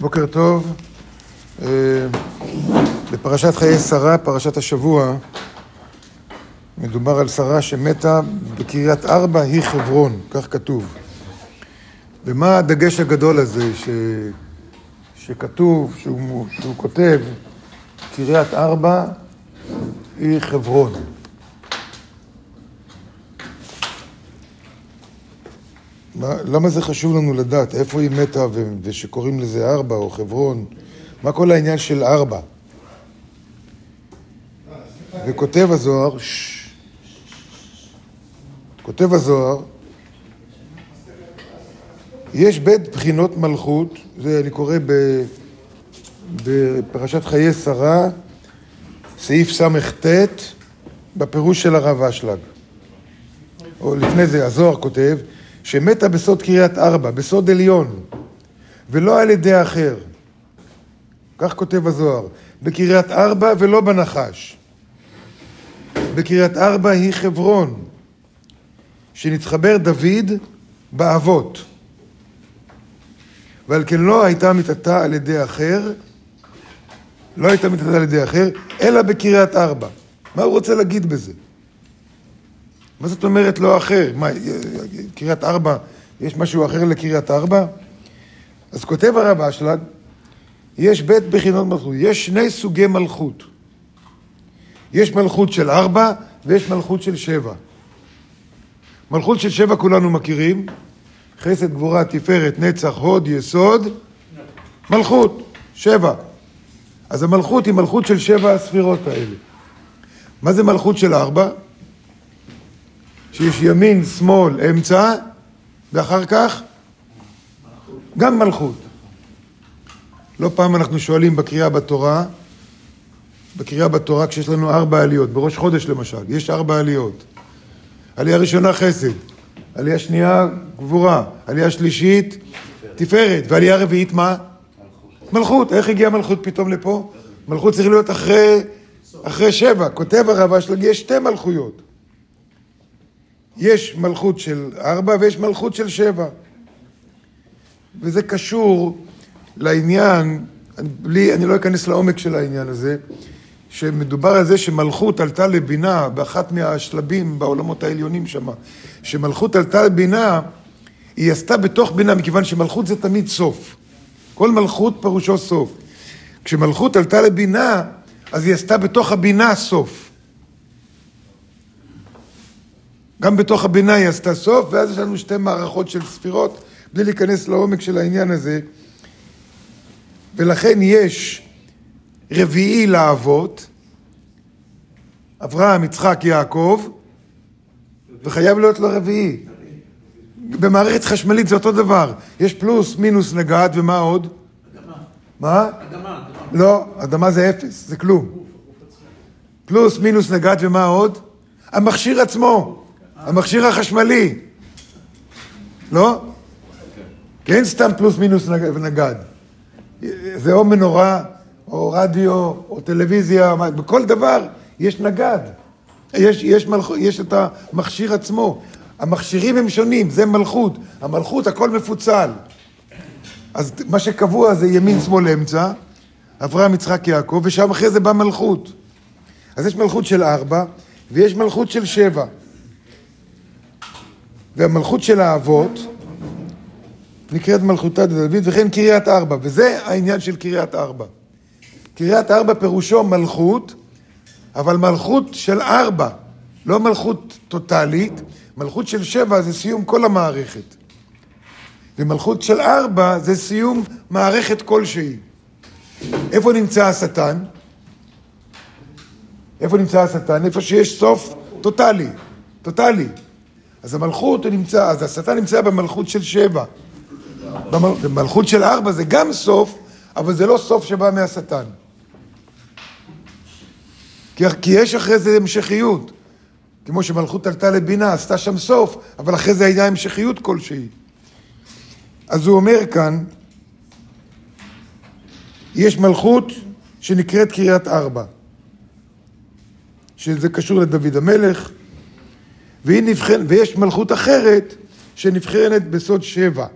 בוקר טוב. אה, בפרשת חיי שרה, פרשת השבוע, מדובר על שרה שמתה בקריית ארבע, היא חברון, כך כתוב. ומה הדגש הגדול הזה ש... שכתוב, שהוא, שהוא כותב, קריית ארבע היא חברון. מה, למה זה חשוב לנו לדעת? איפה היא מתה ו, ושקוראים לזה ארבע או חברון? מה כל העניין של ארבע? וכותב הזוהר, ש... כותב הזוהר, יש בית בחינות מלכות, זה אני קורא ב, בפרשת חיי שרה, סעיף סט, בפירוש של הרב אשלג. או לפני זה, הזוהר כותב, שמתה בסוד קריית ארבע, בסוד עליון, ולא על ידי אחר. כך כותב הזוהר, בקריית ארבע ולא בנחש. בקריית ארבע היא חברון, שנתחבר דוד באבות. ועל כן לא הייתה מיתתה על ידי אחר, לא הייתה מיתתה על ידי אחר, אלא בקריית ארבע. מה הוא רוצה להגיד בזה? מה זאת אומרת לא אחר? מה, קריית ארבע, יש משהו אחר לקריית ארבע? אז כותב הרב אשלג, יש בית בחינות מלכות, יש שני סוגי מלכות. יש מלכות של ארבע ויש מלכות של שבע. מלכות של שבע כולנו מכירים, חסד, גבורה, תפארת, נצח, הוד, יסוד, מלכות, שבע. אז המלכות היא מלכות של שבע הספירות האלה. מה זה מלכות של ארבע? שיש ימין, שמאל, אמצע, ואחר כך גם מלכות. לא פעם אנחנו שואלים בקריאה בתורה, בקריאה בתורה כשיש לנו ארבע עליות, בראש חודש למשל, יש ארבע עליות. עלייה ראשונה חסד, עלייה שנייה גבורה, עלייה שלישית תפארת, ועלייה רביעית מה? מלכות. מלכות. איך הגיעה מלכות פתאום לפה? מלכות צריך להיות אחרי, אחרי שבע. כותב הרב אשלג, יש שתי מלכויות. יש מלכות של ארבע ויש מלכות של שבע. וזה קשור לעניין, בלי, אני לא אכנס לעומק של העניין הזה, שמדובר על זה שמלכות עלתה לבינה באחת מהשלבים בעולמות העליונים שם, שמלכות עלתה לבינה, היא עשתה בתוך בינה, מכיוון שמלכות זה תמיד סוף. כל מלכות פירושו סוף. כשמלכות עלתה לבינה, אז היא עשתה בתוך הבינה סוף. גם בתוך הבינה היא עשתה סוף, ואז יש לנו שתי מערכות של ספירות, בלי להיכנס לעומק של העניין הזה. ולכן יש רביעי לאבות, אברהם, יצחק, יעקב, וחייב להיות לו רביעי. במערכת חשמלית זה אותו דבר, יש פלוס, מינוס נגד, ומה עוד? אדמה. מה? אדמה. לא, אדמה זה אפס, זה כלום. פלוס, מינוס נגד, ומה עוד? המכשיר עצמו. המכשיר החשמלי. לא? אין סתם פלוס מינוס ונגד. זה או מנורה, או רדיו, או טלוויזיה, בכל דבר יש נגד. יש, יש, מלכ... יש את המכשיר עצמו. המכשירים הם שונים, זה מלכות. המלכות, הכל מפוצל. אז מה שקבוע זה ימין, שמאל, אמצע, אברהם, יצחק, יעקב, ושם אחרי זה בא מלכות. אז יש מלכות של ארבע, ויש מלכות של שבע. והמלכות של האבות נקראת מלכותה דוד, וכן קריית ארבע, וזה העניין של קריית ארבע. קריית ארבע פירושו מלכות, אבל מלכות של ארבע, לא מלכות טוטאלית, מלכות של שבע זה סיום כל המערכת. ומלכות של ארבע זה סיום מערכת כלשהי. איפה נמצא השטן? איפה נמצא השטן? איפה שיש סוף טוטאלי, טוטאלי. אז המלכות הוא נמצא, אז השטן נמצא במלכות של שבע. במלכות של ארבע זה גם סוף, אבל זה לא סוף שבא מהשטן. כי, כי יש אחרי זה המשכיות. כמו שמלכות עלתה לבינה, עשתה שם סוף, אבל אחרי זה הייתה המשכיות כלשהי. אז הוא אומר כאן, יש מלכות שנקראת קריית ארבע, שזה קשור לדוד המלך, נבחן, ויש מלכות אחרת שנבחנת בסוד שבע.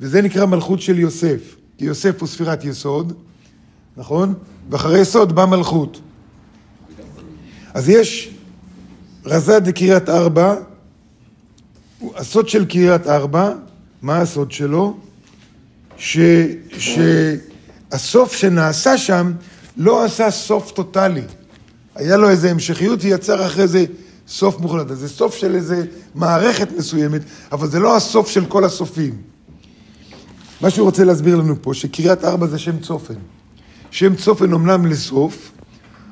וזה נקרא מלכות של יוסף. כי יוסף הוא ספירת יסוד, נכון? ואחרי יסוד בא מלכות. אז יש רזד לקריית ארבע, הסוד של קריית ארבע, מה הסוד שלו? ש, שהסוף שנעשה שם לא עשה סוף טוטאלי. היה לו איזו המשכיות ויצר אחרי זה סוף מוחלט. זה סוף של איזה מערכת מסוימת, אבל זה לא הסוף של כל הסופים. מה שהוא רוצה להסביר לנו פה, שקריית ארבע זה שם צופן. שם צופן אומנם לסוף,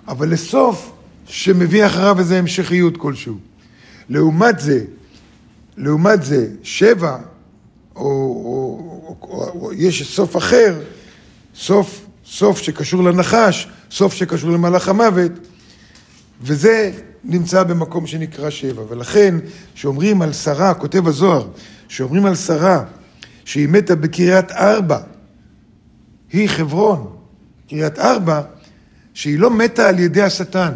אבל לסוף שמביא אחריו איזו המשכיות כלשהו. לעומת זה, לעומת זה, שבע, או, או, או, או, או יש סוף אחר, סוף, סוף שקשור לנחש, סוף שקשור למלאך המוות, וזה נמצא במקום שנקרא שבע. ולכן, כשאומרים על שרה, כותב הזוהר, כשאומרים על שרה שהיא מתה בקריית ארבע, היא חברון, קריית ארבע, שהיא לא מתה על ידי השטן.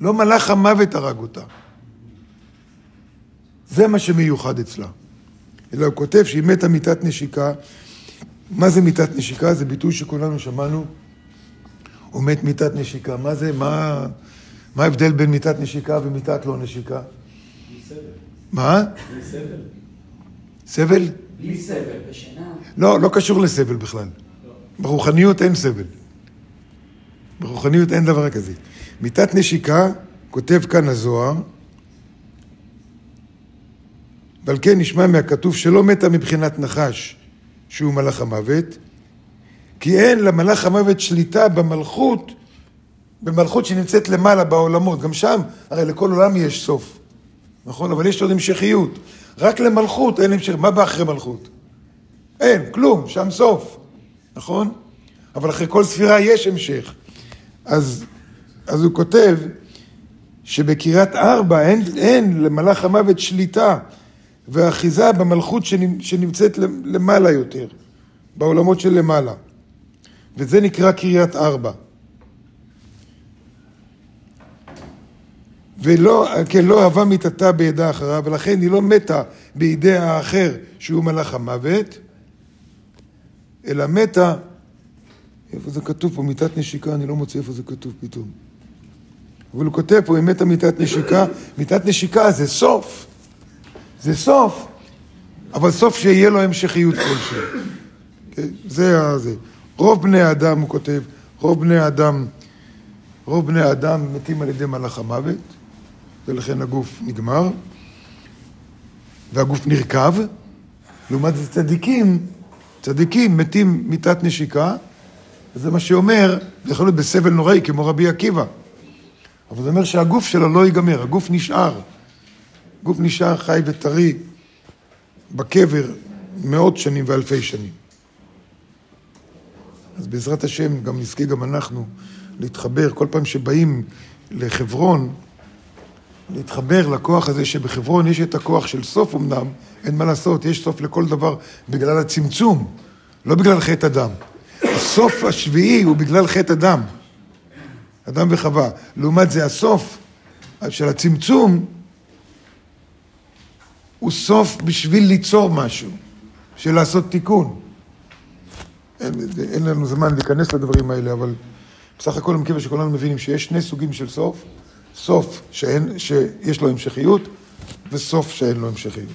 לא מלאך המוות הרג אותה. זה מה שמיוחד אצלה. אלא הוא כותב שהיא מתה מיתת נשיקה. מה זה מיתת נשיקה? זה ביטוי שכולנו שמענו. הוא מת מיתת נשיקה. מה זה? מה, מה ההבדל בין מיתת נשיקה ומיתת לא נשיקה? סבל. מה? סבל. סבל? בלי סבל. בשינה. לא, לא קשור לסבל בכלל. ברוחניות אין סבל. ברוחניות אין דבר כזה. מיתת נשיקה, כותב כאן הזוהר, ועל כן נשמע מהכתוב שלא מתה מבחינת נחש, שהוא מלאך המוות, כי אין למלאך המוות שליטה במלכות, במלכות שנמצאת למעלה בעולמות. גם שם, הרי לכל עולם יש סוף, נכון? אבל יש עוד המשכיות. רק למלכות אין המשך. מה בא אחרי מלכות? אין, כלום, שם סוף, נכון? אבל אחרי כל ספירה יש המשך. אז, אז הוא כותב שבקריית ארבע אין, אין למלאך המוות שליטה ואחיזה במלכות שנמצאת למעלה יותר, בעולמות של למעלה. וזה נקרא קריית ארבע. ולא, כן, לא אהבה מיתתה בידה אחריו, ולכן היא לא מתה בידי האחר שהוא מלאך המוות, אלא מתה, איפה זה כתוב פה? מיתת נשיקה, אני לא מוצא איפה זה כתוב פתאום. אבל הוא כותב פה, היא מתה מיתת נשיקה, מיתת נשיקה זה סוף. זה סוף, אבל סוף שיהיה לו המשכיות כלשהי. כן? זה זה. רוב בני האדם, הוא כותב, רוב בני האדם, רוב בני האדם מתים על ידי מלאך המוות, ולכן הגוף נגמר, והגוף נרקב. לעומת זה צדיקים, צדיקים מתים מיתת נשיקה, וזה מה שאומר, זה יכול להיות בסבל נוראי, כמו רבי עקיבא. אבל זה אומר שהגוף שלו לא ייגמר, הגוף נשאר. גוף נשאר חי וטרי בקבר מאות שנים ואלפי שנים. אז בעזרת השם גם נזכה גם אנחנו להתחבר, כל פעם שבאים לחברון, להתחבר לכוח הזה שבחברון יש את הכוח של סוף אמנם, אין מה לעשות, יש סוף לכל דבר בגלל הצמצום, לא בגלל חטא אדם. הסוף השביעי הוא בגלל חטא אדם, אדם וחווה. לעומת זה הסוף של הצמצום הוא סוף בשביל ליצור משהו, של לעשות תיקון. אין, אין לנו זמן להיכנס לדברים האלה, אבל בסך הכל אני מקווה שכולנו מבינים שיש שני סוגים של סוף, סוף שאין, שיש לו המשכיות וסוף שאין לו המשכיות.